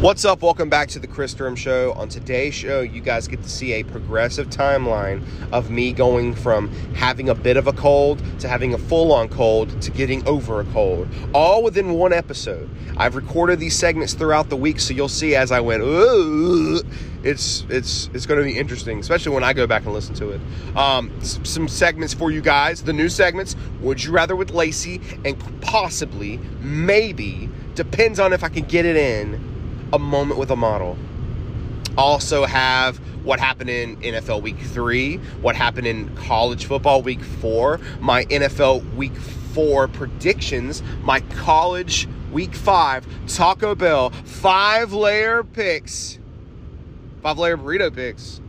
What's up? Welcome back to the Chris Durham Show. On today's show, you guys get to see a progressive timeline of me going from having a bit of a cold to having a full on cold to getting over a cold, all within one episode. I've recorded these segments throughout the week, so you'll see as I went, Ooh, it's it's it's going to be interesting, especially when I go back and listen to it. Um, some segments for you guys, the new segments. Would you rather with Lacy, and possibly, maybe, depends on if I can get it in a moment with a model. Also have what happened in NFL week 3, what happened in college football week 4, my NFL week 4 predictions, my college week 5 Taco Bell 5 layer picks. 5 layer burrito picks.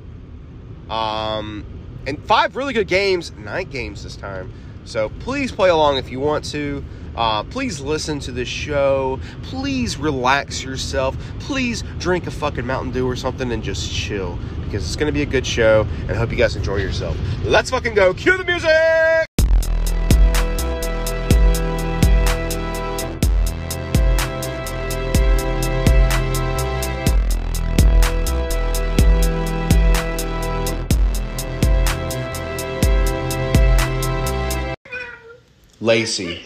Um and five really good games, night games this time. So please play along if you want to. Uh, please listen to the show. Please relax yourself. Please drink a fucking Mountain Dew or something and just chill because it's going to be a good show. And I hope you guys enjoy yourself. Let's fucking go. Cue the music. Lacy.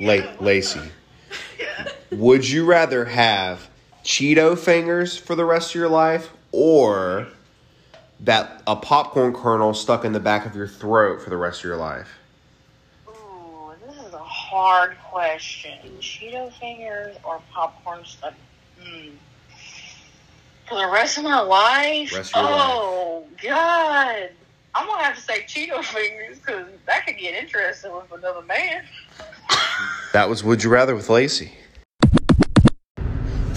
La- Lacy. Would you rather have Cheeto fingers for the rest of your life or that a popcorn kernel stuck in the back of your throat for the rest of your life? Ooh, this is a hard question. Cheeto fingers or popcorn stuff? Hmm. For the rest of my life? Of oh, God. I'm going to have to say Cheeto fingers because that could get interesting with another man. That was Would You Rather with Lacy.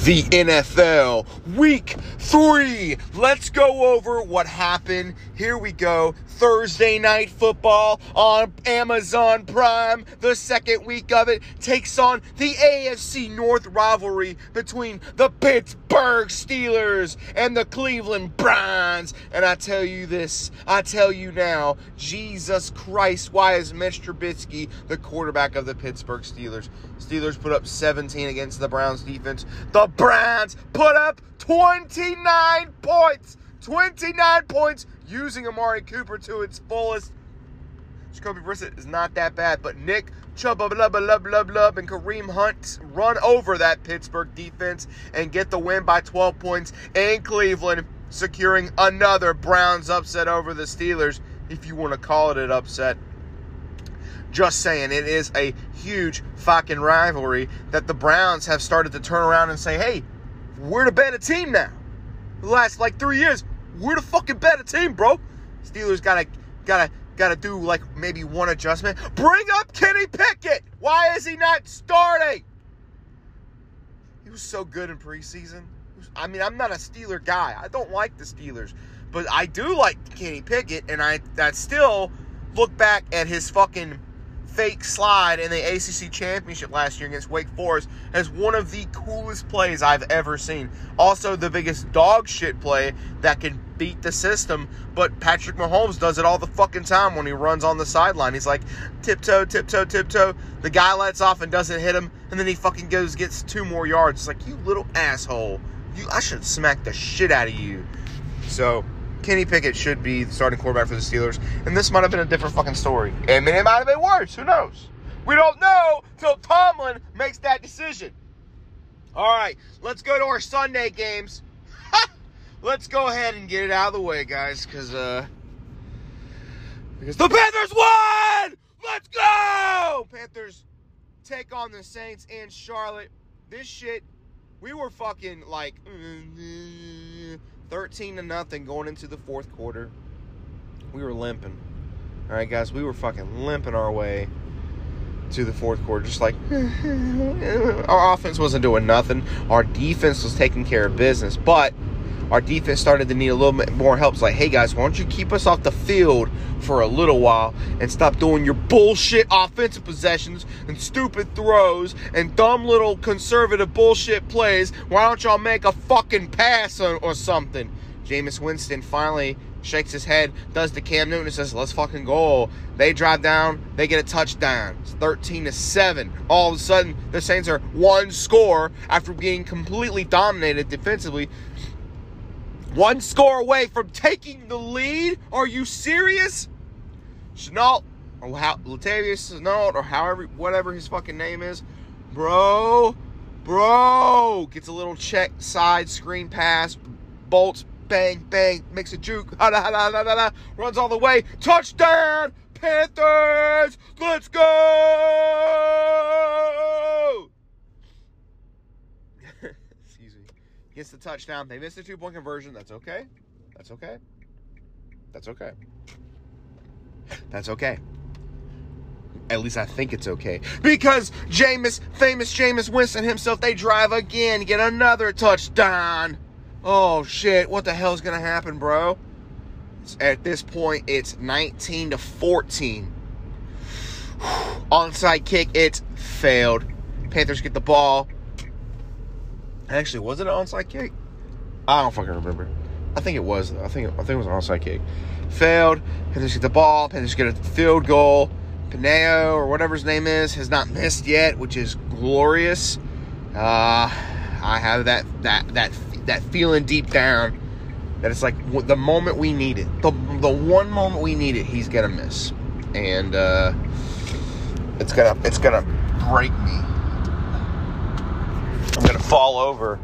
The NFL Week 3. Let's go over what happened. Here we go. Thursday night football on Amazon Prime. The second week of it takes on the AFC North rivalry between the Pittsburgh Steelers and the Cleveland Browns. And I tell you this, I tell you now, Jesus Christ, why is Mitch Trubisky the quarterback of the Pittsburgh Steelers? Steelers put up 17 against the Browns defense. The Browns put up 29 points. 29 points using Amari Cooper to its fullest. Jacoby Brissett is not that bad, but Nick Chubb, blub, blub, blub, blub, and Kareem Hunt run over that Pittsburgh defense and get the win by 12 points in Cleveland, securing another Browns upset over the Steelers, if you want to call it an upset. Just saying, it is a huge fucking rivalry that the Browns have started to turn around and say, hey, we're the better team now. The last like three years, we're the fucking better team, bro. Steelers gotta gotta gotta do like maybe one adjustment. Bring up Kenny Pickett. Why is he not starting? He was so good in preseason. I mean, I'm not a Steeler guy. I don't like the Steelers, but I do like Kenny Pickett, and I that still look back at his fucking fake slide in the ACC championship last year against Wake Forest as one of the coolest plays I've ever seen. Also, the biggest dog shit play that can beat the system, but Patrick Mahomes does it all the fucking time when he runs on the sideline. He's like tiptoe, tiptoe, tiptoe. The guy lets off and doesn't hit him, and then he fucking goes gets two more yards. It's like you little asshole. You, I should smack the shit out of you. So Kenny Pickett should be the starting quarterback for the Steelers, and this might have been a different fucking story. I mean, it might have been worse. Who knows? We don't know till Tomlin makes that decision. All right, let's go to our Sunday games. let's go ahead and get it out of the way, guys, because uh, because the Panthers won. Let's go! Panthers take on the Saints in Charlotte. This shit, we were fucking like. 13 to nothing going into the fourth quarter. We were limping. All right, guys, we were fucking limping our way to the fourth quarter. Just like our offense wasn't doing nothing. Our defense was taking care of business, but our defense started to need a little bit more help. It's like, hey guys, why don't you keep us off the field for a little while and stop doing your bullshit offensive possessions and stupid throws and dumb little conservative bullshit plays? Why don't y'all make a fucking pass or, or something? Jameis Winston finally shakes his head, does the Cam Newton, and says, "Let's fucking go." They drive down, they get a touchdown. It's 13 to seven. All of a sudden, the Saints are one score after being completely dominated defensively. One score away from taking the lead. Are you serious? Shenault, or how Latavius Shenault, or however, whatever his fucking name is, bro, bro, gets a little check side screen pass, bolts, bang, bang, makes a juke, ha da da da da da, runs all the way, touchdown, Panthers, let's go. Excuse me. Gets the touchdown. They missed the two point conversion. That's okay. That's okay. That's okay. That's okay. At least I think it's okay. Because Jameis, famous Jameis Winston himself, they drive again, get another touchdown. Oh shit, what the hell's gonna happen, bro? At this point, it's 19 to 14. Onside kick, it's failed. Panthers get the ball. Actually, was it an onside kick? I don't fucking remember. I think it was. I think I think it was an onside kick. Failed. Panthers get the ball. Panthers get a field goal. Pineo or whatever his name is has not missed yet, which is glorious. Uh, I have that that that that feeling deep down that it's like the moment we need it, the the one moment we need it, he's gonna miss, and uh, it's gonna it's gonna break me. I'm gonna fall over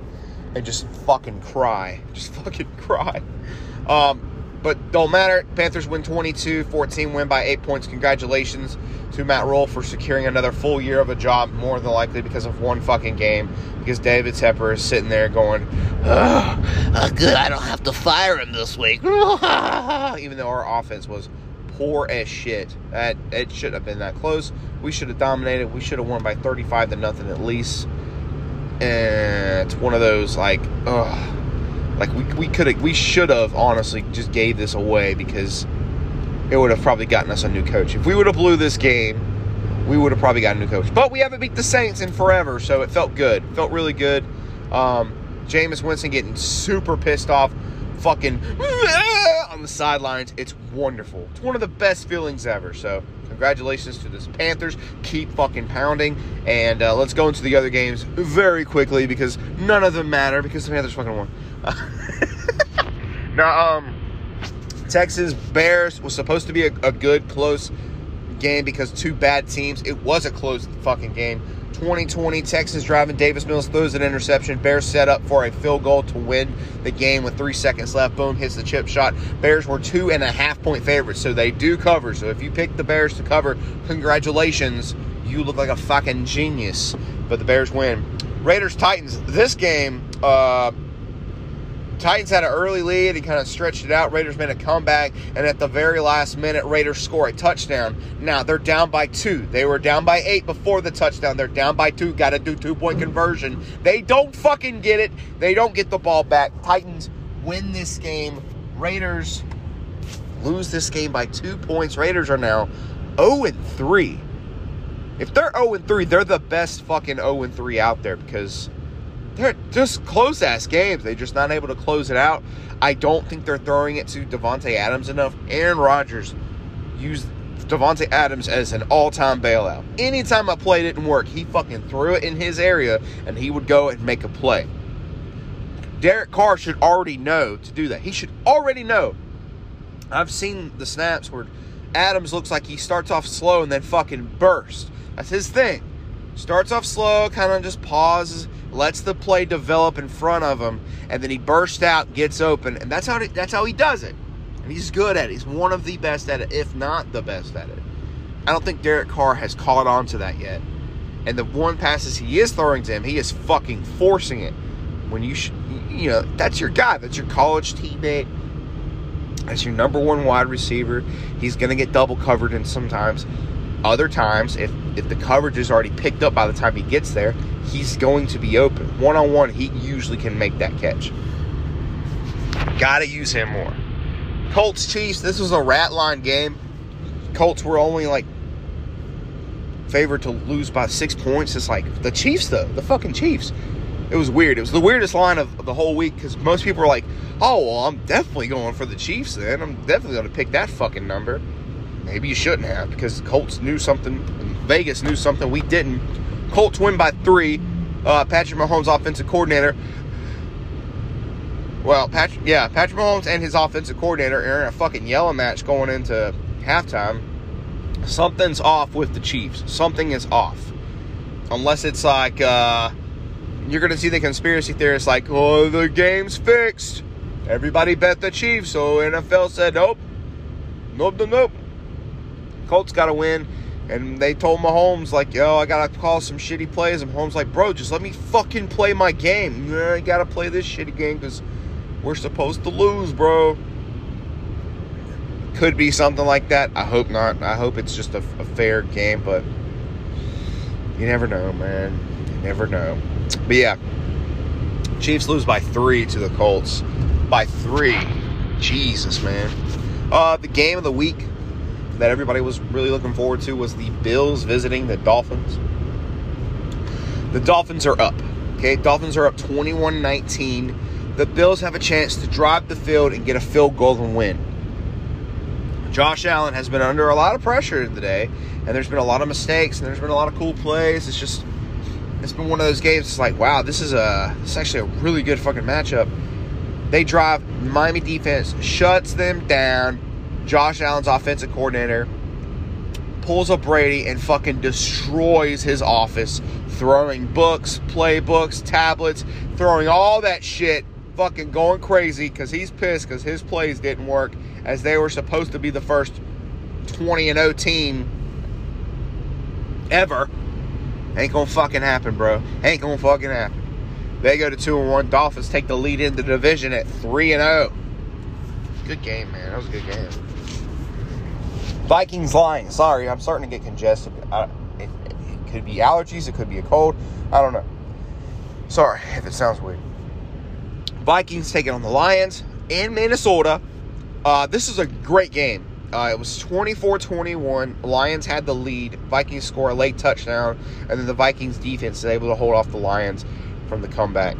and just fucking cry. Just fucking cry. Um, but don't matter. Panthers win 22 14, win by eight points. Congratulations to Matt Rhule for securing another full year of a job, more than likely because of one fucking game. Because David Tepper is sitting there going, uh, good, I don't have to fire him this week. Even though our offense was poor as shit. That it shouldn't have been that close. We should have dominated. We should have won by 35 to nothing at least. And it's one of those like, ugh. Like we, we could have, we should have honestly just gave this away because it would have probably gotten us a new coach. If we would have blew this game, we would have probably got a new coach. But we haven't beat the Saints in forever, so it felt good. Felt really good. Um, Jameis Winston getting super pissed off, fucking on the sidelines. It's wonderful. It's one of the best feelings ever. So congratulations to this Panthers. Keep fucking pounding, and uh, let's go into the other games very quickly because none of them matter because the Panthers fucking won. now, um, Texas Bears was supposed to be a, a good close game because two bad teams. It was a close fucking game. 2020 Texas driving Davis Mills throws an interception. Bears set up for a field goal to win the game with three seconds left. Boom hits the chip shot. Bears were two and a half point favorites, so they do cover. So if you pick the Bears to cover, congratulations. You look like a fucking genius. But the Bears win. Raiders Titans. This game, uh, Titans had an early lead and kind of stretched it out. Raiders made a comeback, and at the very last minute, Raiders score a touchdown. Now they're down by two. They were down by eight before the touchdown. They're down by two. Got to do two point conversion. They don't fucking get it. They don't get the ball back. Titans win this game. Raiders lose this game by two points. Raiders are now 0 and 3. If they're 0 and 3, they're the best fucking 0 and 3 out there because they're just close ass games. They're just not able to close it out. I don't think they're throwing it to Davante Adams enough. Aaron Rodgers used Davante Adams as an all time bailout. Anytime a play didn't work, he fucking threw it in his area and he would go and make a play. Derek Carr should already know to do that. He should already know. I've seen the snaps where Adams looks like he starts off slow and then fucking bursts. That's his thing. Starts off slow, kind of just pauses, lets the play develop in front of him, and then he bursts out, gets open, and that's how he, that's how he does it. And he's good at it. He's one of the best at it, if not the best at it. I don't think Derek Carr has caught on to that yet. And the one passes he is throwing to him, he is fucking forcing it. When you you know, that's your guy. That's your college teammate. That's your number one wide receiver. He's going to get double covered in sometimes. Other times, if if the coverage is already picked up by the time he gets there, he's going to be open. One on one, he usually can make that catch. Got to use him more. Colts Chiefs. This was a rat line game. Colts were only like favored to lose by six points. It's like the Chiefs, though the fucking Chiefs. It was weird. It was the weirdest line of, of the whole week because most people were like, "Oh, well, I'm definitely going for the Chiefs. Then I'm definitely going to pick that fucking number." Maybe you shouldn't have because Colts knew something. Vegas knew something we didn't. Colts win by three. Uh, Patrick Mahomes, offensive coordinator. Well, Patrick, yeah, Patrick Mahomes and his offensive coordinator are in a fucking yellow match going into halftime. Something's off with the Chiefs. Something is off. Unless it's like, uh, you're going to see the conspiracy theorists like, oh, the game's fixed. Everybody bet the Chiefs, so NFL said, nope. Nope, nope, nope. Colts got to win. And they told Mahomes, like, yo, I got to call some shitty plays. And Mahomes, like, bro, just let me fucking play my game. I got to play this shitty game because we're supposed to lose, bro. Could be something like that. I hope not. I hope it's just a, a fair game, but you never know, man. You never know. But yeah, Chiefs lose by three to the Colts. By three. Jesus, man. Uh, the game of the week that everybody was really looking forward to was the Bills visiting the Dolphins. The Dolphins are up. Okay, Dolphins are up 21 19. The Bills have a chance to drive the field and get a field goal and win. Josh Allen has been under a lot of pressure today, and there's been a lot of mistakes, and there's been a lot of cool plays. It's just, it's been one of those games. It's like, wow, this is a, this is actually a really good fucking matchup. They drive, Miami defense shuts them down. Josh Allen's offensive coordinator pulls up Brady and fucking destroys his office, throwing books, playbooks, tablets, throwing all that shit, fucking going crazy because he's pissed because his plays didn't work as they were supposed to be the first 20 and 0 team ever. Ain't gonna fucking happen, bro. Ain't gonna fucking happen. They go to 2 and 1. Dolphins take the lead in the division at 3 and 0. Good game, man. That was a good game. Vikings lying. Sorry, I'm starting to get congested. I, it, it could be allergies. It could be a cold. I don't know. Sorry if it sounds weird. Vikings taking on the Lions in Minnesota. Uh, this is a great game. Uh, it was 24 21. Lions had the lead. Vikings score a late touchdown, and then the Vikings defense is able to hold off the Lions from the comeback.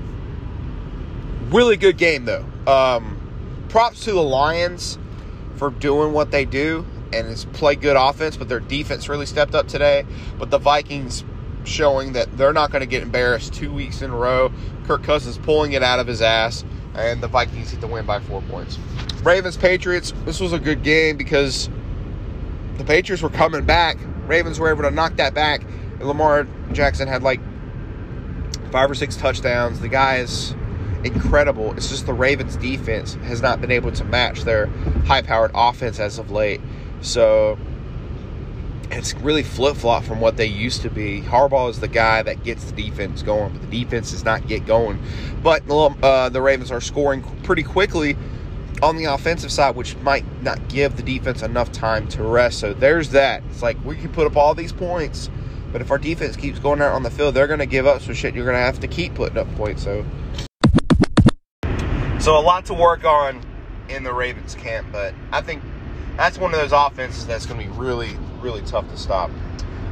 Really good game, though. Um, props to the Lions for doing what they do and it's play good offense, but their defense really stepped up today. But the Vikings showing that they're not going to get embarrassed two weeks in a row. Kirk Cousins pulling it out of his ass, and the Vikings get the win by four points. Ravens Patriots. This was a good game because the Patriots were coming back. Ravens were able to knock that back. And Lamar Jackson had like five or six touchdowns. The guy is incredible. It's just the Ravens defense has not been able to match their high powered offense as of late. So it's really flip flop from what they used to be. Harbaugh is the guy that gets the defense going, but the defense does not get going. But uh, the Ravens are scoring pretty quickly on the offensive side, which might not give the defense enough time to rest. So there's that. It's like we can put up all these points, but if our defense keeps going out on the field, they're going to give up some shit. You're going to have to keep putting up points. So, so a lot to work on in the Ravens camp, but I think that's one of those offenses that's going to be really, really tough to stop.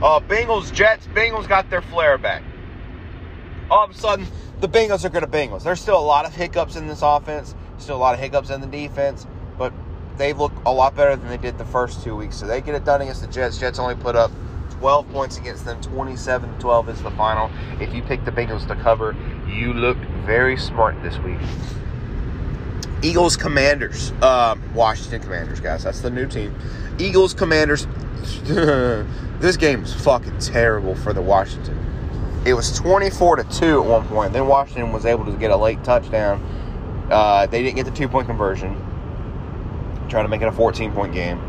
Uh, Bengals, Jets, Bengals got their flair back. All of a sudden, the Bengals are going to Bengals. There's still a lot of hiccups in this offense, still a lot of hiccups in the defense, but they look a lot better than they did the first two weeks. So they get it done against the Jets. Jets only put up 12 points against them. 27 12 is the final. If you pick the Bengals to cover, you look very smart this week. Eagles Commanders. Um, Washington Commanders, guys. That's the new team. Eagles Commanders. this game is fucking terrible for the Washington. It was 24 to 2 at one point. Then Washington was able to get a late touchdown. Uh, they didn't get the two point conversion, trying to make it a 14 point game.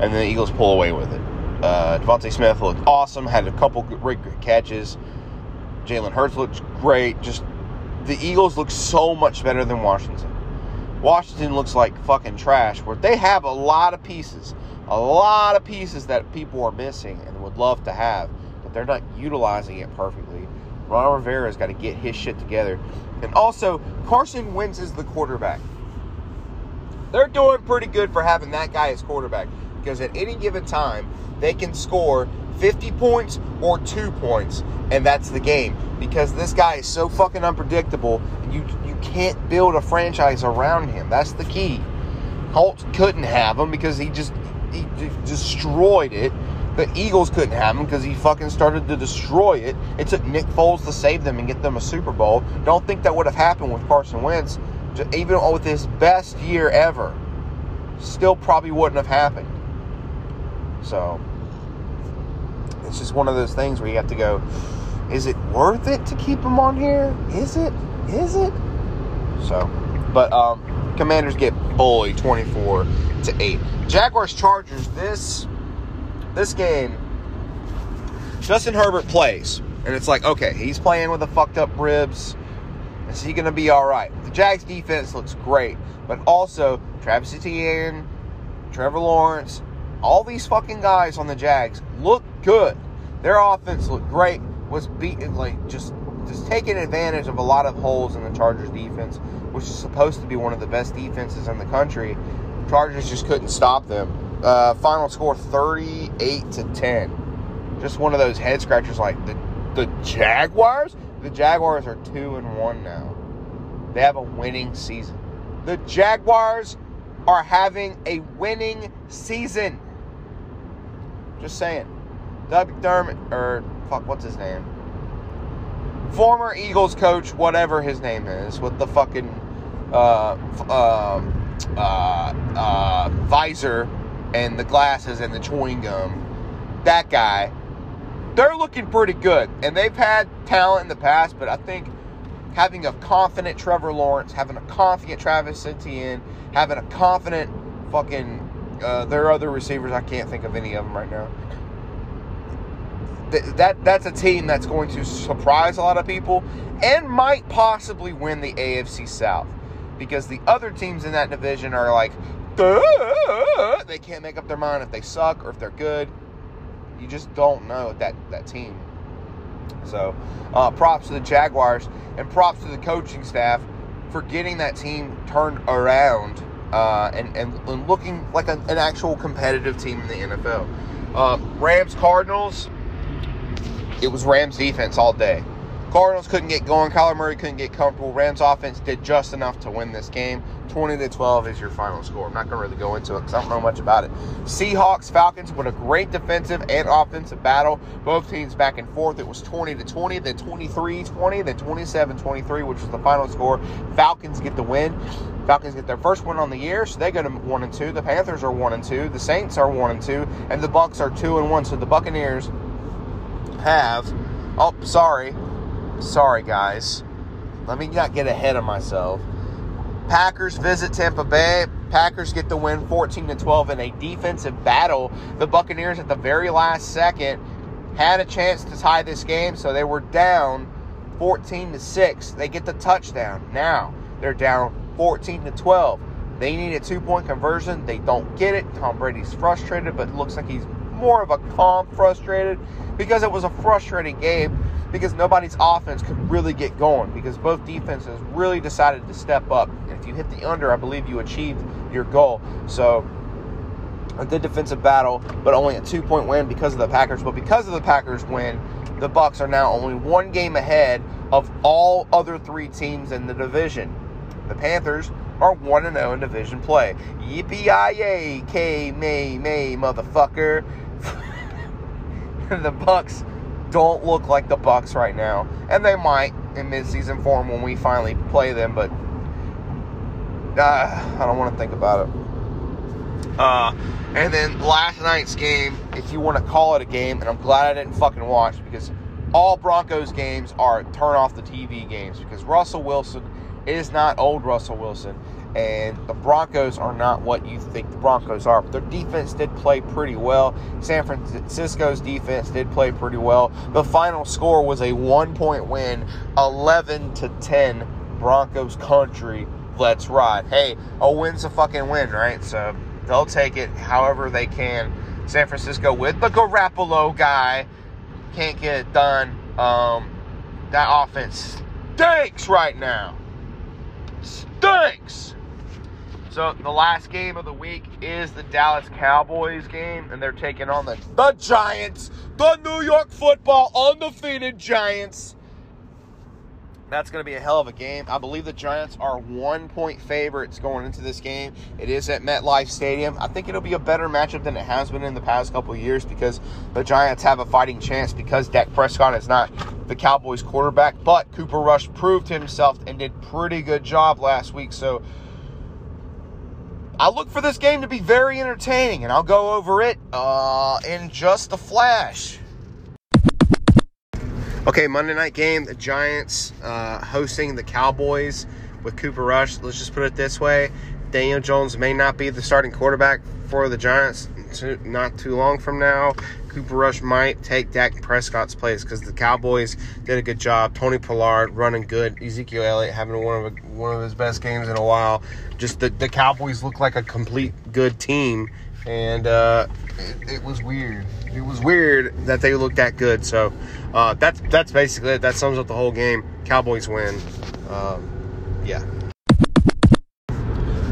And then the Eagles pull away with it. Uh, DeVonta Smith looked awesome, had a couple great catches. Jalen Hurts looked great. Just the Eagles look so much better than Washington. Washington looks like fucking trash. Where they have a lot of pieces, a lot of pieces that people are missing and would love to have, but they're not utilizing it perfectly. Ron Rivera's got to get his shit together. And also, Carson Wentz is the quarterback. They're doing pretty good for having that guy as quarterback because at any given time, they can score 50 points or two points, and that's the game. Because this guy is so fucking unpredictable, you you can't build a franchise around him. That's the key. Colts couldn't have him because he just he destroyed it. The Eagles couldn't have him because he fucking started to destroy it. It took Nick Foles to save them and get them a Super Bowl. Don't think that would have happened with Carson Wentz, even with his best year ever. Still probably wouldn't have happened. So it's just one of those things where you have to go, is it worth it to keep him on here? Is it? Is it? So, but um, Commanders get bullied 24 to 8. Jaguars Chargers this this game Justin Herbert plays and it's like okay, he's playing with the fucked up ribs. Is he going to be all right? The Jags defense looks great, but also Travis Etienne, Trevor Lawrence, all these fucking guys on the Jags look good. Their offense looked great. Was beating like just just taking advantage of a lot of holes in the Chargers defense, which is supposed to be one of the best defenses in the country. Chargers just couldn't stop them. Uh, final score 38 to 10. Just one of those head scratchers like the the Jaguars? The Jaguars are 2 and 1 now. They have a winning season. The Jaguars are having a winning season. Just saying. Doug McDermott, or fuck, what's his name? Former Eagles coach, whatever his name is, with the fucking uh, uh, uh, uh, visor and the glasses and the chewing gum. That guy. They're looking pretty good. And they've had talent in the past, but I think having a confident Trevor Lawrence, having a confident Travis Etienne, having a confident fucking uh, are other receivers, I can't think of any of them right now. That, that that's a team that's going to surprise a lot of people and might possibly win the AFC South because the other teams in that division are like they can't make up their mind if they suck or if they're good. You just don't know that that team. So, uh, props to the Jaguars and props to the coaching staff for getting that team turned around uh, and, and, and, looking like a, an actual competitive team in the NFL. Uh, Rams Cardinals, it was Rams defense all day. Cardinals couldn't get going. Kyler Murray couldn't get comfortable. Rams offense did just enough to win this game. 20 to 12 is your final score. I'm not going to really go into it because I don't know much about it. Seahawks Falcons what a great defensive and offensive battle. Both teams back and forth. It was 20 to 20, then 23 20, then 27 23, which was the final score. Falcons get the win. Falcons get their first win on the year, so they go to one and two. The Panthers are one and two. The Saints are one and two, and the Bucks are two and one. So the Buccaneers have. Oh, sorry, sorry guys. Let me not get ahead of myself. Packers visit Tampa Bay. Packers get the win 14 to 12 in a defensive battle. The Buccaneers at the very last second had a chance to tie this game, so they were down 14 to 6. They get the touchdown. Now they're down 14 to 12. They need a two-point conversion. They don't get it. Tom Brady's frustrated, but looks like he's more of a calm frustrated because it was a frustrating game because nobody's offense could really get going because both defenses really decided to step up. And if you hit the under, I believe you achieved your goal. So a good defensive battle, but only a two-point win because of the Packers. But because of the Packers win, the Bucks are now only one game ahead of all other three teams in the division. The Panthers are 1 0 in division play. Yippee K May May motherfucker. the Bucks don't look like the Bucks right now, and they might in midseason form when we finally play them. But uh, I don't want to think about it. Uh, and then last night's game, if you want to call it a game, and I'm glad I didn't fucking watch because all Broncos games are turn off the TV games because Russell Wilson is not old Russell Wilson and the Broncos are not what you think the Broncos are. But their defense did play pretty well. San Francisco's defense did play pretty well. The final score was a one point win, 11 to 10, Broncos country. Let's ride. Hey, a win's a fucking win, right? So they'll take it however they can. San Francisco with the Garoppolo guy can't get it done. Um, that offense stinks right now. Stinks. So the last game of the week is the Dallas Cowboys game, and they're taking on the, the Giants, the New York football undefeated Giants. That's going to be a hell of a game. I believe the Giants are one point favorites going into this game. It is at MetLife Stadium. I think it'll be a better matchup than it has been in the past couple years because the Giants have a fighting chance because Dak Prescott is not the Cowboys quarterback. But Cooper Rush proved himself and did pretty good job last week. So I look for this game to be very entertaining, and I'll go over it uh, in just a flash. Okay, Monday night game, the Giants uh, hosting the Cowboys with Cooper Rush. Let's just put it this way Daniel Jones may not be the starting quarterback for the Giants not too long from now. Cooper Rush might take Dak Prescott's place because the Cowboys did a good job. Tony Pollard running good. Ezekiel Elliott having one of a, one of his best games in a while. Just the, the Cowboys look like a complete good team, and uh, it, it was weird it was weird that they looked that good. So uh, that's that's basically it. That sums up the whole game. Cowboys win. Um, yeah.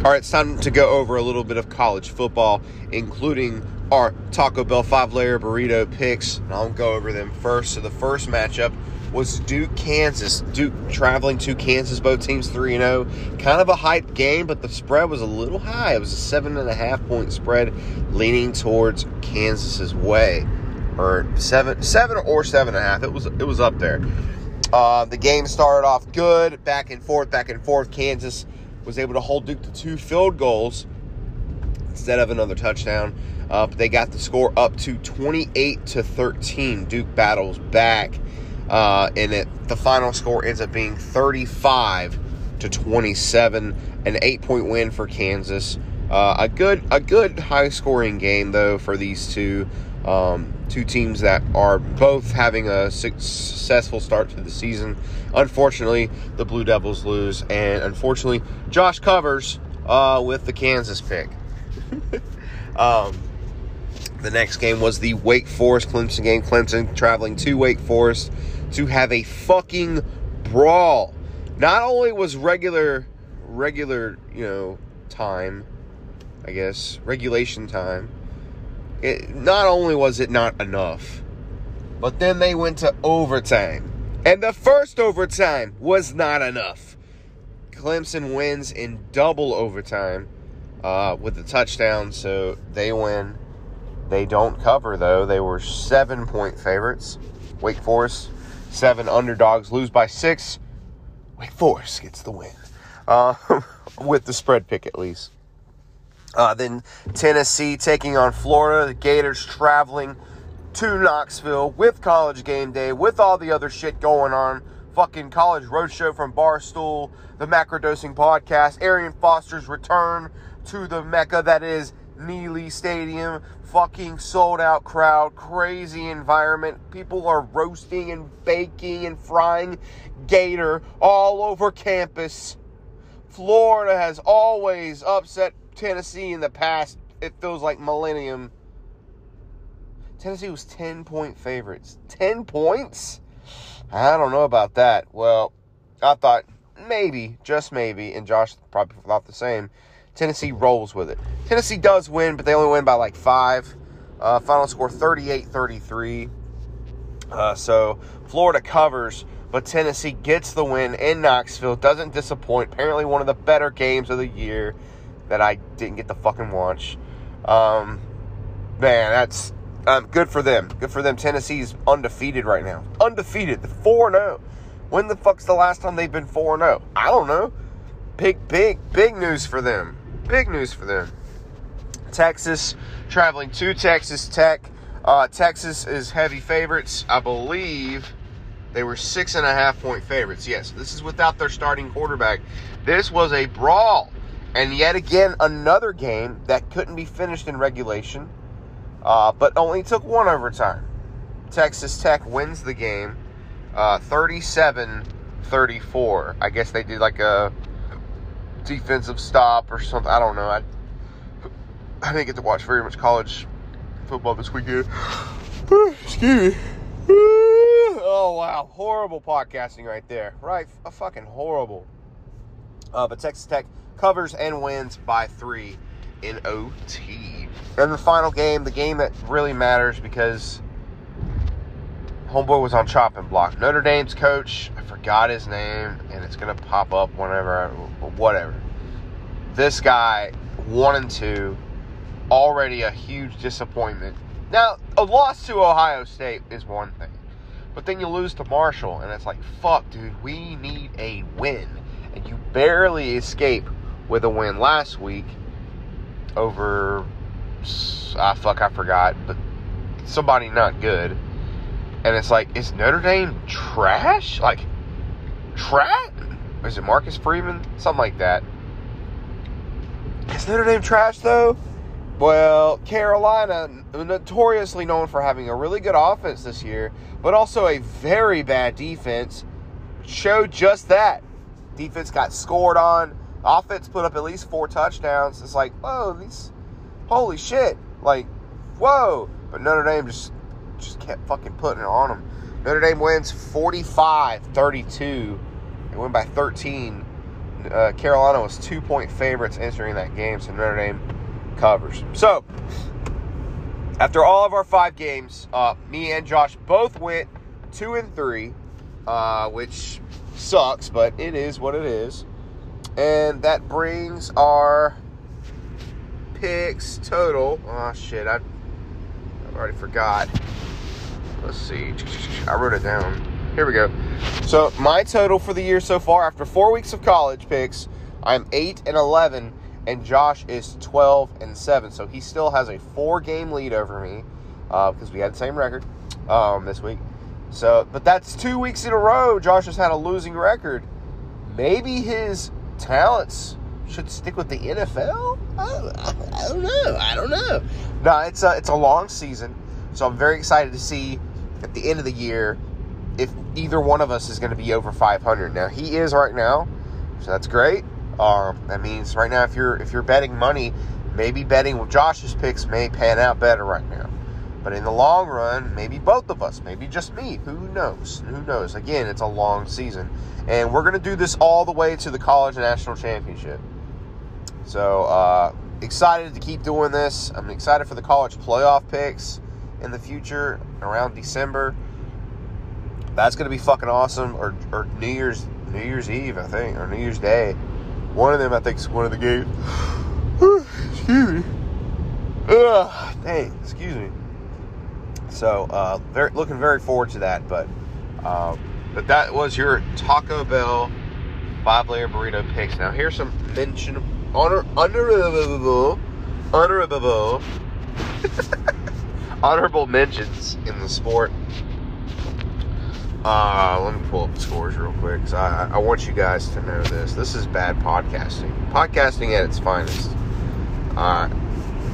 All right, it's time to go over a little bit of college football, including our Taco Bell five layer burrito picks. And I'll go over them first. So the first matchup was Duke, Kansas. Duke traveling to Kansas, both teams 3 0. Kind of a hype game, but the spread was a little high. It was a seven and a half point spread leaning towards Kansas's way. Or seven seven or seven and a half. It was it was up there. Uh, the game started off good, back and forth, back and forth. Kansas was able to hold Duke to two field goals instead of another touchdown. Uh, but they got the score up to 28 to 13. Duke battles back uh, and it, the final score ends up being 35 to 27, an eight point win for Kansas. Uh, a good a good high scoring game though for these two um, two teams that are both having a successful start to the season. Unfortunately, the Blue Devils lose, and unfortunately, Josh covers uh, with the Kansas pick. um, the next game was the Wake Forest Clemson game. Clemson traveling to Wake Forest to have a fucking brawl. Not only was regular, regular, you know, time, I guess, regulation time, it, not only was it not enough, but then they went to overtime. And the first overtime was not enough. Clemson wins in double overtime uh, with a touchdown, so they win. They don't cover, though. They were seven point favorites. Wake Forest seven underdogs lose by six. Wake Forest gets the win uh, with the spread pick at least. Uh, then Tennessee taking on Florida. The Gators traveling to Knoxville with college game day, with all the other shit going on. Fucking college roadshow from Barstool, the Macrodosing podcast, Arian Foster's return to the Mecca that is Neyland Stadium fucking sold out crowd, crazy environment. People are roasting and baking and frying gator all over campus. Florida has always upset Tennessee in the past. It feels like millennium. Tennessee was 10 point favorites. 10 points? I don't know about that. Well, I thought maybe, just maybe, and Josh probably thought the same Tennessee rolls with it. Tennessee does win, but they only win by like five. Uh, final score 38 33. Uh, so Florida covers, but Tennessee gets the win in Knoxville. Doesn't disappoint. Apparently, one of the better games of the year that I didn't get to fucking watch. Um, man, that's um, good for them. Good for them. Tennessee's undefeated right now. Undefeated. 4 0. When the fuck's the last time they've been 4 0? I don't know. Big, big, big news for them. Big news for them. Texas traveling to Texas Tech. Uh, Texas is heavy favorites. I believe they were six and a half point favorites. Yes, this is without their starting quarterback. This was a brawl. And yet again, another game that couldn't be finished in regulation, uh, but only took one overtime. Texas Tech wins the game uh, 37 34. I guess they did like a defensive stop or something. I don't know. I, I didn't get to watch very much college football this weekend. Excuse me. Oh wow, horrible podcasting right there. Right, a fucking horrible. Uh, but Texas Tech covers and wins by three in OT. And the final game, the game that really matters because Homeboy was on chopping block. Notre Dame's coach, I forgot his name, and it's gonna pop up whenever, whatever. This guy, one and two, already a huge disappointment. Now, a loss to Ohio State is one thing, but then you lose to Marshall, and it's like, fuck, dude, we need a win, and you barely escape with a win last week over, ah, fuck, I forgot, but somebody not good and it's like, is Notre Dame trash? Like, trash? Is it Marcus Freeman? Something like that. Is Notre Dame trash though? Well, Carolina, notoriously known for having a really good offense this year, but also a very bad defense, showed just that. Defense got scored on. Offense put up at least four touchdowns. It's like, whoa, these, holy shit. Like, whoa. But Notre Dame just just kept fucking putting it on them. Notre Dame wins 45 32. They win by 13. Uh, Carolina was two point favorites entering that game, so Notre Dame covers. So, after all of our five games, uh, me and Josh both went two and three, uh, which sucks, but it is what it is. And that brings our picks total. Oh shit, I, I already forgot. Let's see. I wrote it down. Here we go. So my total for the year so far, after four weeks of college picks, I'm eight and eleven, and Josh is twelve and seven. So he still has a four-game lead over me uh, because we had the same record um, this week. So, but that's two weeks in a row. Josh has had a losing record. Maybe his talents should stick with the NFL. I don't, I don't know. I don't know. No, it's a it's a long season, so I'm very excited to see at the end of the year if either one of us is going to be over 500. Now he is right now, so that's great. Um, that means right now if you're if you're betting money, maybe betting with Josh's picks may pan out better right now. But in the long run, maybe both of us, maybe just me. Who knows? Who knows? Again, it's a long season. And we're to do this all the way to the college national championship. So, uh, excited to keep doing this. I'm excited for the college playoff picks in the future around December. That's gonna be fucking awesome. Or, or New Year's New Year's Eve, I think, or New Year's Day. One of them, I think, is one of the games. excuse me. Ugh, dang, excuse me. So, uh, very looking very forward to that. But, um, but that was your Taco Bell five layer burrito picks. Now, here's some mention honor honorable honorable honorable mentions in the sport. Uh, let me pull up the scores real quick because I, I want you guys to know this. This is bad podcasting. Podcasting at its finest. Uh,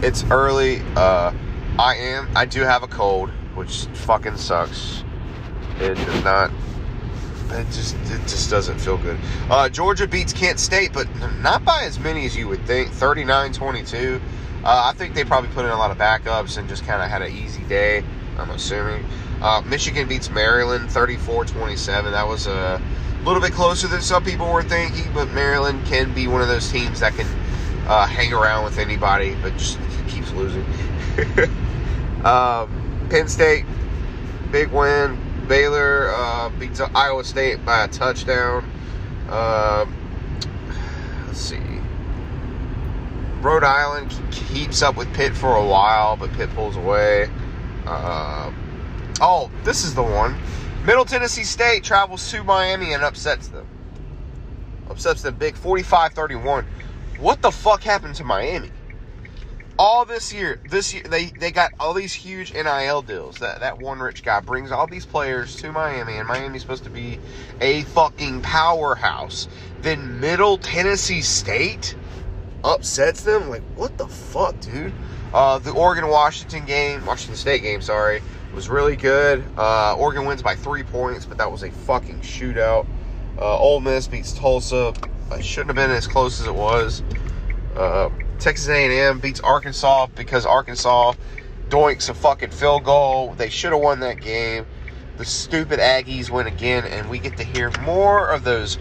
it's early. Uh, I am. I do have a cold, which fucking sucks. It does not. It just it just doesn't feel good. Uh, Georgia beats Kent State, but not by as many as you would think. 39-22. Uh, I think they probably put in a lot of backups and just kind of had an easy day. I'm assuming. Uh, Michigan beats Maryland 34-27. That was a little bit closer than some people were thinking, but Maryland can be one of those teams that can uh, hang around with anybody, but just keeps losing. um, Penn State, big win. Baylor uh, beats Iowa State by a touchdown. Uh, let's see. Rhode Island keeps up with Pitt for a while, but Pitt pulls away. Uh, oh, this is the one. Middle Tennessee State travels to Miami and upsets them. Upsets them big 45 31. What the fuck happened to Miami? all this year, this year they, they got all these huge NIL deals. That that one rich guy brings all these players to Miami, and Miami's supposed to be a fucking powerhouse. Then Middle Tennessee State upsets them. Like what the fuck, dude? Uh, the Oregon Washington game, Washington State game, sorry, was really good. Uh, Oregon wins by three points, but that was a fucking shootout. Uh, Ole Miss beats Tulsa. It shouldn't have been as close as it was. Uh, Texas A&M beats Arkansas because Arkansas doinks a fucking field goal. They should have won that game. The stupid Aggies win again, and we get to hear more of those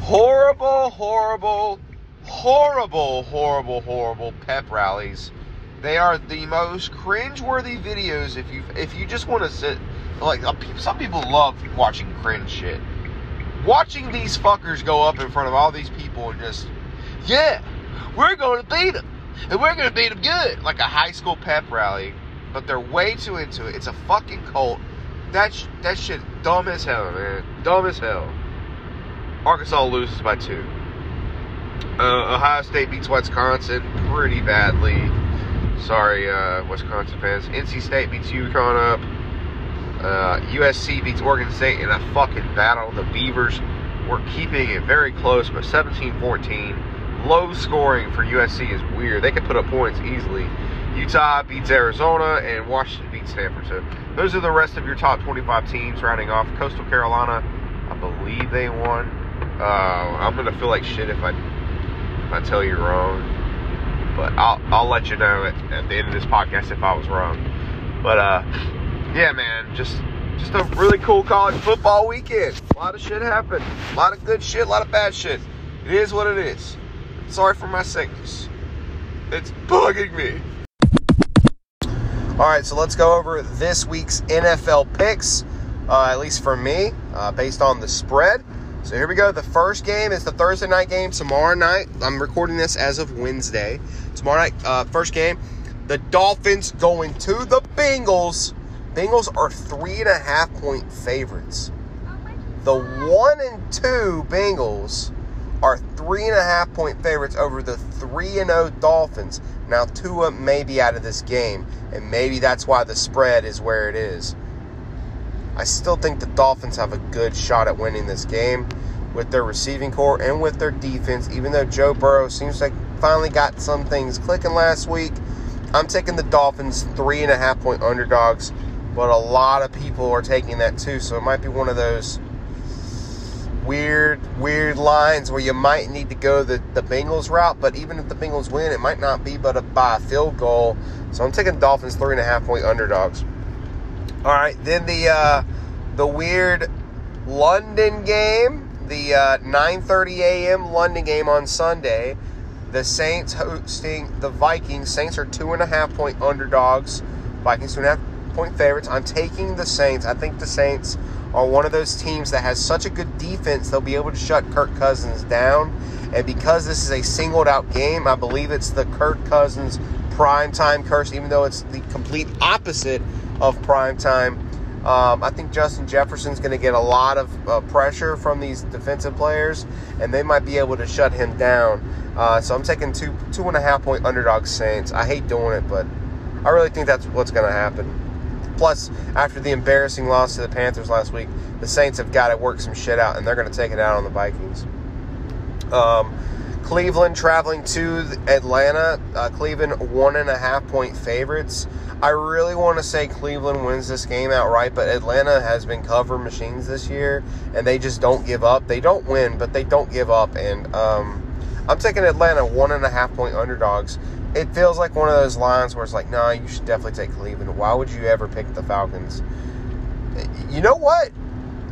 horrible, horrible, horrible, horrible, horrible pep rallies. They are the most cringe-worthy videos. If you if you just want to sit, like some people love watching cringe shit. Watching these fuckers go up in front of all these people and just, yeah, we're going to beat them, and we're going to beat them good, like a high school pep rally. But they're way too into it. It's a fucking cult. That sh- that shit dumb as hell, man. Dumb as hell. Arkansas loses by two. Uh, Ohio State beats Wisconsin pretty badly. Sorry, uh, Wisconsin fans. NC State beats UConn up. Uh, USC beats Oregon State in a fucking battle. The Beavers were keeping it very close, but 17 14. Low scoring for USC is weird. They could put up points easily. Utah beats Arizona, and Washington beats Stanford. So those are the rest of your top 25 teams rounding off. Coastal Carolina, I believe they won. Uh, I'm going to feel like shit if I, if I tell you wrong. I'll, I'll let you know at, at the end of this podcast if I was wrong. But, uh, yeah, man, just just a really cool college football weekend. A lot of shit happened. A lot of good shit, a lot of bad shit. It is what it is. Sorry for my sickness. It's bugging me. All right, so let's go over this week's NFL picks, uh, at least for me, uh, based on the spread. So here we go. The first game is the Thursday night game tomorrow night. I'm recording this as of Wednesday. Tomorrow night, uh, first game. The Dolphins going to the Bengals. Bengals are three and a half point favorites. The one and two Bengals are three and a half point favorites over the three and zero Dolphins. Now Tua may be out of this game, and maybe that's why the spread is where it is. I still think the Dolphins have a good shot at winning this game with their receiving core and with their defense. Even though Joe Burrow seems like finally got some things clicking last week, I'm taking the Dolphins three and a half point underdogs. But a lot of people are taking that too, so it might be one of those weird, weird lines where you might need to go the, the Bengals route, but even if the Bengals win, it might not be but a, by a field goal. So I'm taking Dolphins three and a half point underdogs. All right, then the uh, the weird London game, the uh, 9:30 a.m. London game on Sunday. The Saints hosting the Vikings. Saints are two and a half point underdogs. Vikings two and a half point favorites. I'm taking the Saints. I think the Saints are one of those teams that has such a good defense, they'll be able to shut Kirk Cousins down. And because this is a singled out game, I believe it's the Kirk Cousins prime time curse, even though it's the complete opposite of prime time. Um, I think Justin Jefferson's going to get a lot of uh, pressure from these defensive players, and they might be able to shut him down. Uh, so I'm taking two two and a half point underdog Saints. I hate doing it, but I really think that's what's going to happen. Plus, after the embarrassing loss to the Panthers last week, the Saints have got to work some shit out, and they're going to take it out on the Vikings. Um, Cleveland traveling to Atlanta. Uh, Cleveland one and a half point favorites. I really want to say Cleveland wins this game outright, but Atlanta has been cover machines this year, and they just don't give up. They don't win, but they don't give up. And um, I'm taking Atlanta one and a half point underdogs it feels like one of those lines where it's like, nah, you should definitely take Cleveland. Why would you ever pick the Falcons? You know what?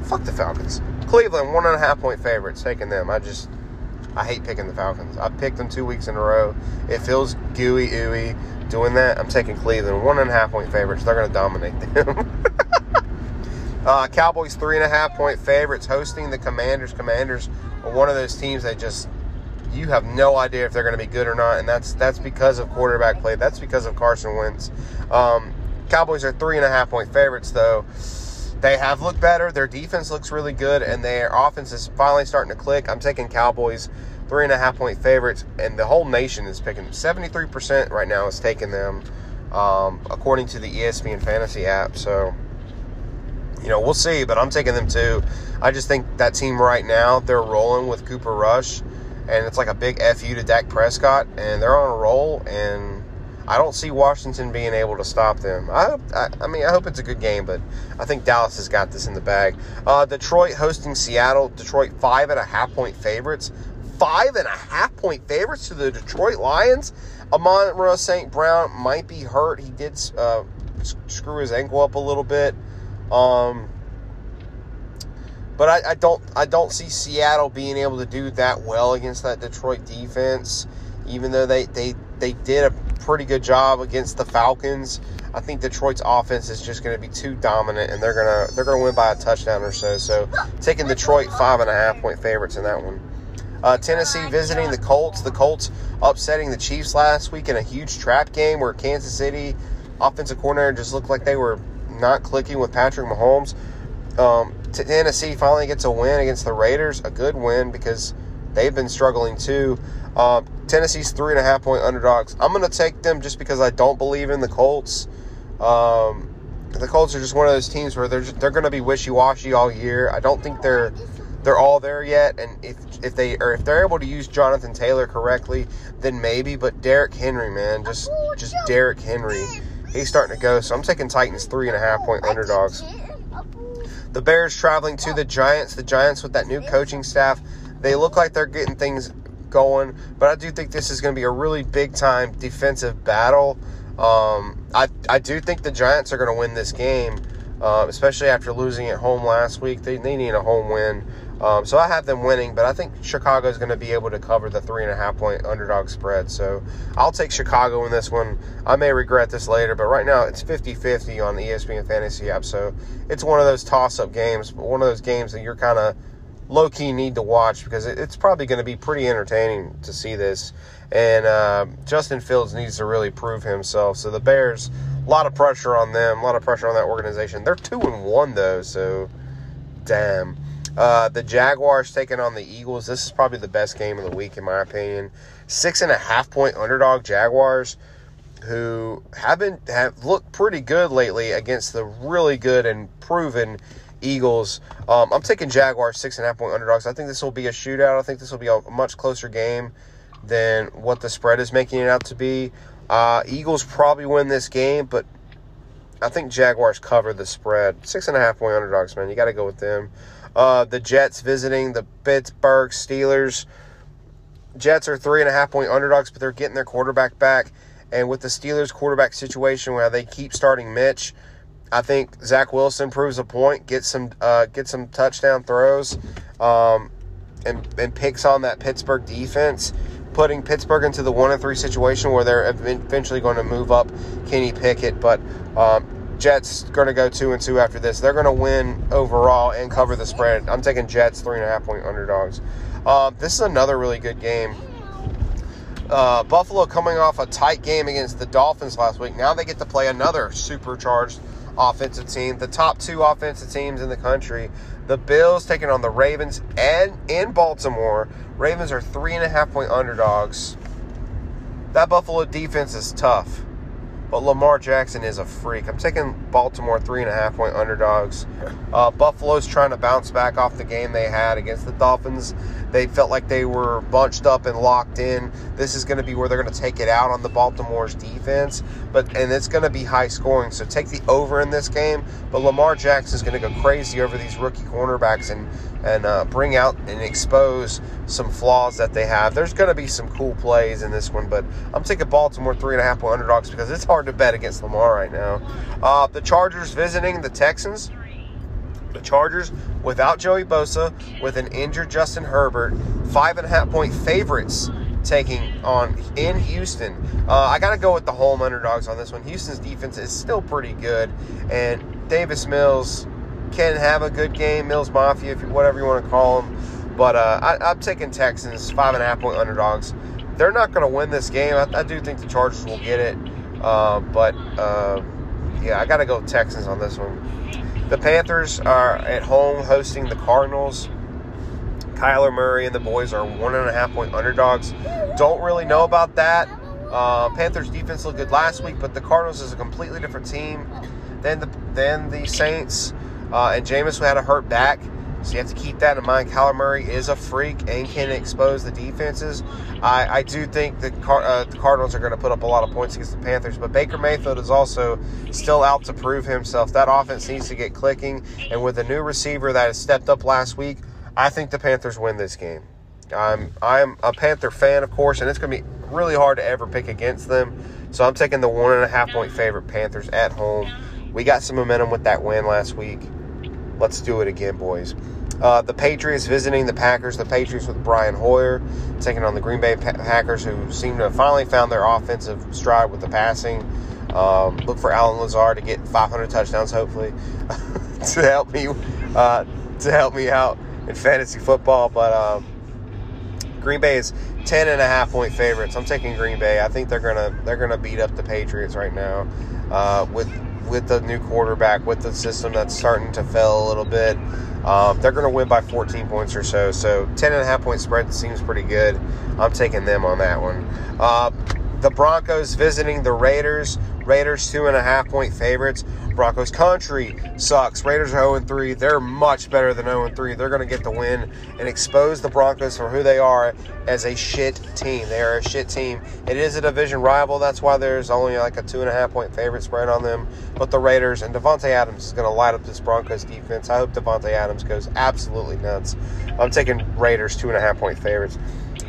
Fuck the Falcons. Cleveland, one and a half point favorites, taking them. I just, I hate picking the Falcons. I've picked them two weeks in a row. It feels gooey, ooey doing that. I'm taking Cleveland, one and a half point favorites. They're going to dominate them. uh, Cowboys, three and a half point favorites, hosting the Commanders. Commanders are one of those teams that just you have no idea if they're going to be good or not, and that's that's because of quarterback play. That's because of Carson Wentz. Um, Cowboys are three and a half point favorites, though. They have looked better. Their defense looks really good, and their offense is finally starting to click. I'm taking Cowboys three and a half point favorites, and the whole nation is picking. them. 73% right now is taking them, um, according to the ESPN Fantasy app. So, you know, we'll see, but I'm taking them too. I just think that team right now, they're rolling with Cooper Rush and it's like a big fu to Dak Prescott, and they're on a roll, and I don't see Washington being able to stop them. I, I, I mean, I hope it's a good game, but I think Dallas has got this in the bag. Uh, Detroit hosting Seattle. Detroit five and a half point favorites. Five and a half point favorites to the Detroit Lions. Amon-Ra St. Brown might be hurt. He did uh, screw his ankle up a little bit. Um, but I, I don't I don't see Seattle being able to do that well against that Detroit defense, even though they, they, they did a pretty good job against the Falcons. I think Detroit's offense is just going to be too dominant, and they're gonna they're gonna win by a touchdown or so. So taking Detroit five and a half point favorites in that one. Uh, Tennessee visiting the Colts. The Colts upsetting the Chiefs last week in a huge trap game where Kansas City offensive coordinator just looked like they were not clicking with Patrick Mahomes. Um, Tennessee finally gets a win against the Raiders, a good win because they've been struggling too. Um, Tennessee's three and a half point underdogs. I'm going to take them just because I don't believe in the Colts. Um, the Colts are just one of those teams where they're just, they're going to be wishy washy all year. I don't think they're they're all there yet, and if if they or if they're able to use Jonathan Taylor correctly, then maybe. But Derrick Henry, man, just just Derrick Henry, he's starting to go. So I'm taking Titans three and a half point underdogs. The Bears traveling to the Giants. The Giants with that new coaching staff, they look like they're getting things going, but I do think this is going to be a really big time defensive battle. Um, I I do think the Giants are going to win this game, uh, especially after losing at home last week. They, they need a home win. Um, so I have them winning, but I think Chicago is going to be able to cover the three and a half point underdog spread. So I'll take Chicago in this one. I may regret this later, but right now it's 50 50 on the ESPN Fantasy app. So it's one of those toss up games, but one of those games that you're kind of low key need to watch because it's probably going to be pretty entertaining to see this. And uh, Justin Fields needs to really prove himself. So the Bears, a lot of pressure on them, a lot of pressure on that organization. They're two and one though, so damn. Uh, the Jaguars taking on the Eagles. This is probably the best game of the week, in my opinion. Six and a half point underdog Jaguars, who have been have looked pretty good lately against the really good and proven Eagles. Um, I'm taking Jaguars six and a half point underdogs. I think this will be a shootout. I think this will be a much closer game than what the spread is making it out to be. Uh, Eagles probably win this game, but I think Jaguars cover the spread. Six and a half point underdogs, man. You got to go with them. Uh, the Jets visiting the Pittsburgh Steelers. Jets are three and a half point underdogs, but they're getting their quarterback back. And with the Steelers quarterback situation where they keep starting Mitch, I think Zach Wilson proves a point, gets some uh, get some touchdown throws, um, and and picks on that Pittsburgh defense, putting Pittsburgh into the one and three situation where they're eventually going to move up Kenny Pickett. But um, Jets going to go two and two after this. They're going to win overall and cover the spread. I'm taking Jets three and a half point underdogs. Uh, this is another really good game. Uh, Buffalo coming off a tight game against the Dolphins last week. Now they get to play another supercharged offensive team, the top two offensive teams in the country. The Bills taking on the Ravens and in Baltimore. Ravens are three and a half point underdogs. That Buffalo defense is tough. But Lamar Jackson is a freak. I'm taking Baltimore three and a half point underdogs. Uh, Buffalo's trying to bounce back off the game they had against the Dolphins. They felt like they were bunched up and locked in. This is going to be where they're going to take it out on the Baltimore's defense, but and it's going to be high scoring. So take the over in this game. But Lamar Jackson is going to go crazy over these rookie cornerbacks and and uh, bring out and expose some flaws that they have. There's going to be some cool plays in this one, but I'm taking Baltimore three and a half point underdogs because it's hard to bet against Lamar right now. Uh, the Chargers visiting the Texans. The Chargers without Joey Bosa, with an injured Justin Herbert, five and a half point favorites taking on in Houston. Uh, I got to go with the home underdogs on this one. Houston's defense is still pretty good, and Davis Mills can have a good game. Mills Mafia, if whatever you want to call them. But uh, I, am taking Texans five and a half point underdogs. They're not going to win this game. I, I, do think the Chargers will get it, uh, but uh, yeah, I got to go Texans on this one. The Panthers are at home hosting the Cardinals. Kyler Murray and the boys are one and a half point underdogs. Don't really know about that. Uh, Panthers defense looked good last week, but the Cardinals is a completely different team than the than the Saints. Uh, and Jameis had a hurt back. So you have to keep that in mind. Kyler Murray is a freak and can expose the defenses. I, I do think the, Car- uh, the Cardinals are going to put up a lot of points against the Panthers, but Baker Mayfield is also still out to prove himself. That offense needs to get clicking, and with a new receiver that has stepped up last week, I think the Panthers win this game. I'm I'm a Panther fan, of course, and it's going to be really hard to ever pick against them. So I'm taking the one and a half point favorite Panthers at home. We got some momentum with that win last week. Let's do it again, boys. Uh, the Patriots visiting the Packers. The Patriots with Brian Hoyer taking on the Green Bay Packers, who seem to have finally found their offensive stride with the passing. Um, look for Allen Lazard to get 500 touchdowns, hopefully, to help me uh, to help me out in fantasy football. But um, Green Bay is 10 and a half point favorites. I'm taking Green Bay. I think they're gonna they're gonna beat up the Patriots right now uh, with with the new quarterback, with the system that's starting to fail a little bit. Um, they're going to win by 14 points or so. So 10 and a half point spread seems pretty good. I'm taking them on that one. Uh, the Broncos visiting the Raiders. Raiders two and a half point favorites. Broncos country sucks. Raiders are 0 3. They're much better than 0 3. They're going to get the win and expose the Broncos for who they are as a shit team. They are a shit team. It is a division rival. That's why there's only like a two and a half point favorite spread on them. But the Raiders and Davante Adams is going to light up this Broncos defense. I hope Davante Adams goes absolutely nuts. I'm taking Raiders two and a half point favorites.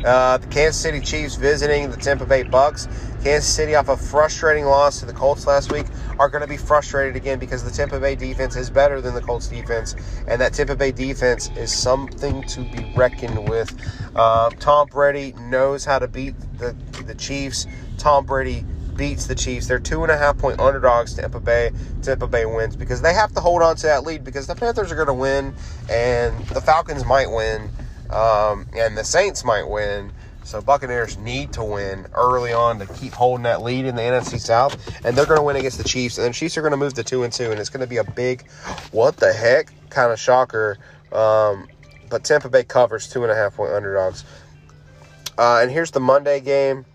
Uh, the Kansas City Chiefs visiting the Tampa Bay Bucks. Kansas City, off a frustrating loss to the Colts last week, are going to be frustrated again because the Tampa Bay defense is better than the Colts defense, and that Tampa Bay defense is something to be reckoned with. Uh, Tom Brady knows how to beat the the Chiefs. Tom Brady beats the Chiefs. They're two and a half point underdogs. Tampa Bay. Tampa Bay wins because they have to hold on to that lead because the Panthers are going to win and the Falcons might win um, and the Saints might win. So Buccaneers need to win early on to keep holding that lead in the NFC South, and they're going to win against the Chiefs, and the Chiefs are going to move to two and two, and it's going to be a big, what the heck, kind of shocker. Um, but Tampa Bay covers two and a half point underdogs. Uh, and here's the Monday game.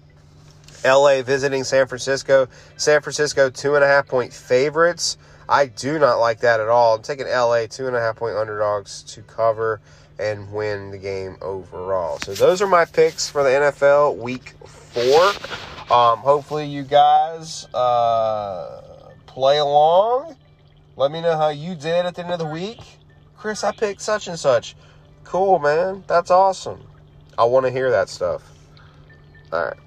LA visiting San Francisco. San Francisco two and a half point favorites. I do not like that at all. I'm taking LA two and a half point underdogs to cover and win the game overall. So those are my picks for the NFL Week Four. Um, hopefully you guys uh, play along. Let me know how you did at the end of the week. Chris, I picked such and such. Cool, man. That's awesome. I want to hear that stuff. All right.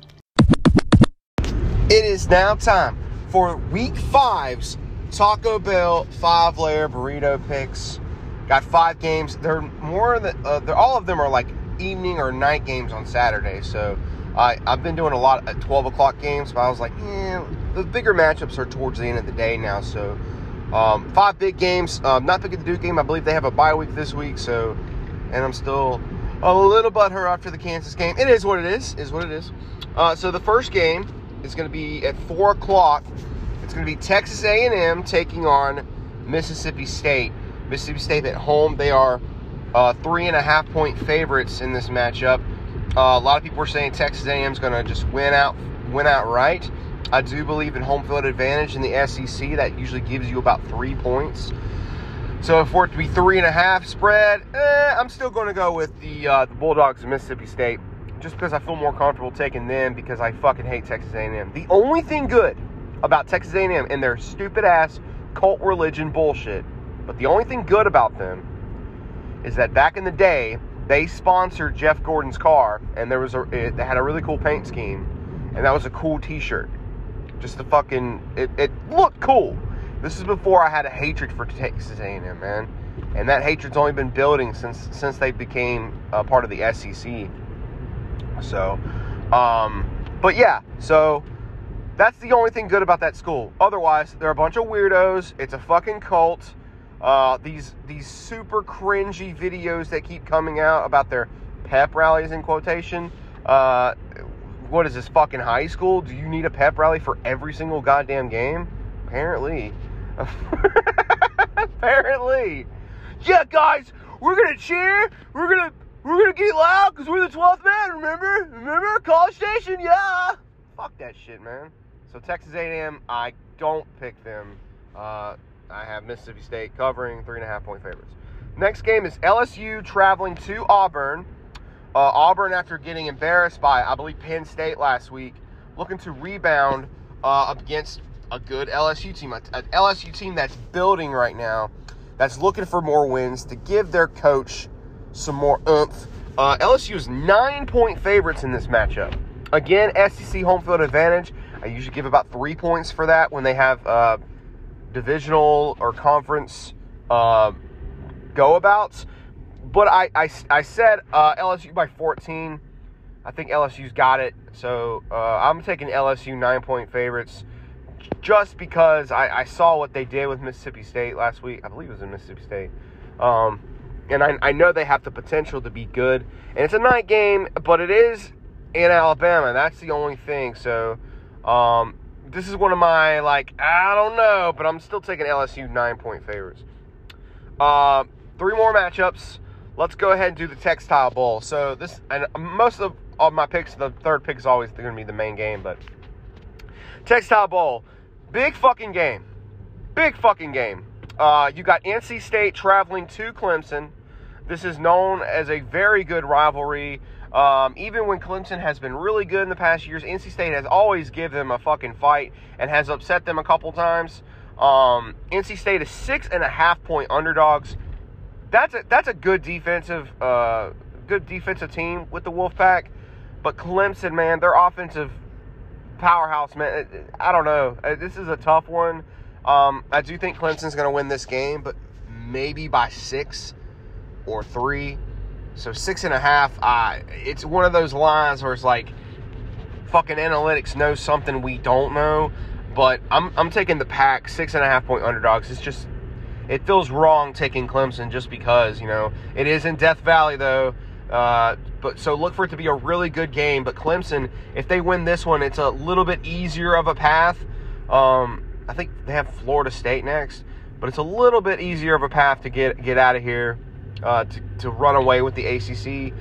It is now time for week five's Taco Bell five layer burrito picks. Got five games. They're more than uh, they're all of them are like evening or night games on Saturday. So I I've been doing a lot at 12 o'clock games, but I was like, yeah, the bigger matchups are towards the end of the day now. So um, five big games. Um, not picking the Duke game. I believe they have a bye week this week. So and I'm still a little butthurt after the Kansas game. It is what it is. Is what it is. Uh, so the first game is going to be at four o'clock. It's going to be Texas A&M taking on Mississippi State. Mississippi State at home. They are uh, three and a half point favorites in this matchup. Uh, a lot of people are saying Texas A&M is going to just win out, win outright. I do believe in home field advantage in the SEC. That usually gives you about three points. So for it to be three and a half spread, eh, I'm still going to go with the uh, the Bulldogs of Mississippi State, just because I feel more comfortable taking them because I fucking hate Texas A&M. The only thing good about Texas A&M and their stupid ass cult religion bullshit but the only thing good about them is that back in the day, they sponsored Jeff Gordon's car, and there was a it had a really cool paint scheme, and that was a cool T-shirt. Just the fucking it, it looked cool. This is before I had a hatred for Texas A&M, man, and that hatred's only been building since since they became a part of the SEC. So, um, but yeah, so that's the only thing good about that school. Otherwise, they're a bunch of weirdos. It's a fucking cult uh, these these super cringy videos that keep coming out about their pep rallies in quotation. Uh, what is this fucking high school? Do you need a pep rally for every single goddamn game? Apparently. Apparently. Yeah, guys, we're gonna cheer. We're gonna we're gonna get loud because we're the 12th man. Remember? Remember? College Station. Yeah. Fuck that shit, man. So Texas A&M, I don't pick them. Uh, I have Mississippi State covering three and a half point favorites. Next game is LSU traveling to Auburn. Uh, Auburn, after getting embarrassed by, I believe, Penn State last week, looking to rebound uh, against a good LSU team, an LSU team that's building right now, that's looking for more wins to give their coach some more oomph. Uh, LSU is nine point favorites in this matchup. Again, SEC home field advantage. I usually give about three points for that when they have uh, divisional or conference uh, go abouts. but I, I, I said uh, LSU by 14. I think LSU's got it. So uh, I'm taking LSU nine point favorites just because I, I, saw what they did with Mississippi State last week. I believe it was in Mississippi State. Um, and I, I know they have the potential to be good. And it's a night game, but it is in Alabama. That's the only thing. So um, this is one of my, like, I don't know, but I'm still taking LSU nine point favorites. Uh, three more matchups. Let's go ahead and do the Textile Bowl. So this, and most of, of my picks, the third pick is always going to be the main game, but Textile Bowl, big fucking game, big fucking game. Uh, you got NC State traveling to Clemson. This is known as a very good rivalry. Um, even when Clemson has been really good in the past years, NC State has always given them a fucking fight and has upset them a couple times. Um, NC State is six and a half point underdogs. That's a that's a good defensive uh, good defensive team with the Wolfpack, but Clemson, man, their offensive powerhouse, man. I don't know. Uh, this is a tough one. Um, I do think Clemson's going to win this game, but maybe by six or three. So six and a half. Uh, it's one of those lines where it's like fucking analytics knows something we don't know. But I'm I'm taking the pack six and a half point underdogs. It's just it feels wrong taking Clemson just because you know it is in Death Valley though. Uh, but so look for it to be a really good game. But Clemson, if they win this one, it's a little bit easier of a path. Um, I think they have Florida State next, but it's a little bit easier of a path to get get out of here uh, to, to run away with the ACC.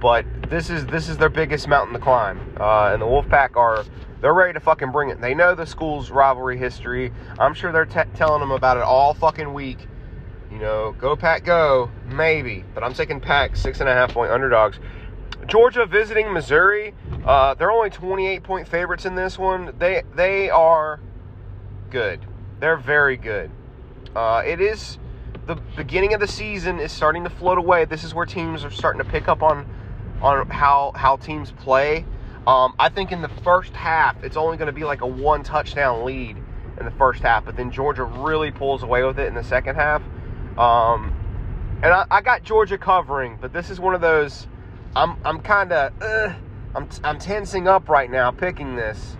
But this is this is their biggest mountain to climb, uh, and the Wolfpack are they're ready to fucking bring it. They know the school's rivalry history. I'm sure they're t- telling them about it all fucking week. You know, go Pack, go, maybe. But I'm taking Pack six and a half point underdogs. Georgia visiting Missouri. Uh, they're only 28 point favorites in this one. They they are good. They're very good. Uh, it is the beginning of the season is starting to float away. This is where teams are starting to pick up on on how how teams play. Um, I think in the first half, it's only going to be like a one touchdown lead in the first half, but then Georgia really pulls away with it in the second half. Um, and I, I, got Georgia covering, but this is one of those. I'm I'm kind of uh, I'm I'm tensing up right now picking this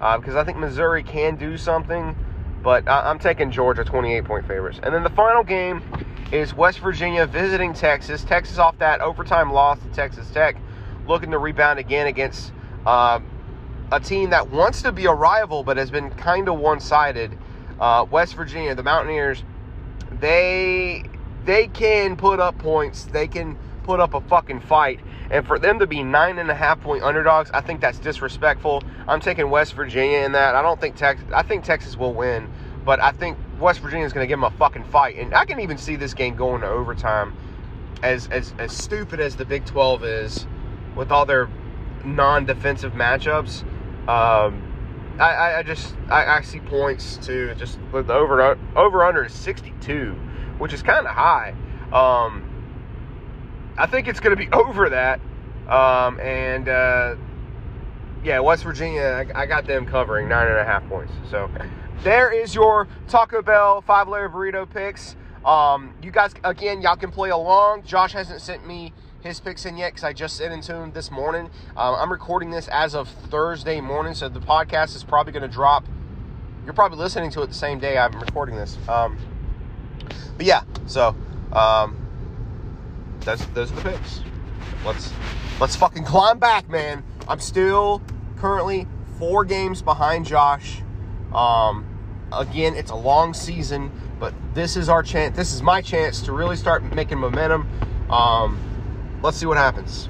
uh, because I think Missouri can do something, but I, I'm taking Georgia 28 point favorites. And then the final game is West Virginia visiting Texas. Texas off that overtime loss to Texas Tech, looking to rebound again against uh, a team that wants to be a rival but has been kind of one sided. Uh, West Virginia, the Mountaineers, they they can put up points. They can put up a fucking fight. And for them to be nine and a half point underdogs, I think that's disrespectful. I'm taking West Virginia in that. I don't think Texas. I think Texas will win, but I think West Virginia is going to give them a fucking fight. And I can even see this game going to overtime. As as as stupid as the Big 12 is, with all their non-defensive matchups, um, I, I just I, I, see points to just the over over under is 62, which is kind of high. Um, I think it's going to be over that, um, and uh, yeah, West Virginia I, I, got them covering nine and a half points. So there is your Taco Bell five layer burrito picks. Um, you guys again, y'all can play along. Josh hasn't sent me his picks in yet because I just sent into him this morning. Um, I'm recording this as of Thursday morning, so the podcast is probably going to drop. You're probably listening to it the same day I'm recording this. Um, but yeah, so um, that's those are the picks. Let's let's fucking climb back, man. I'm still currently four games behind Josh. Um, again, it's a long season, but this is our chance. This is my chance to really start making momentum. Um, let's see what happens.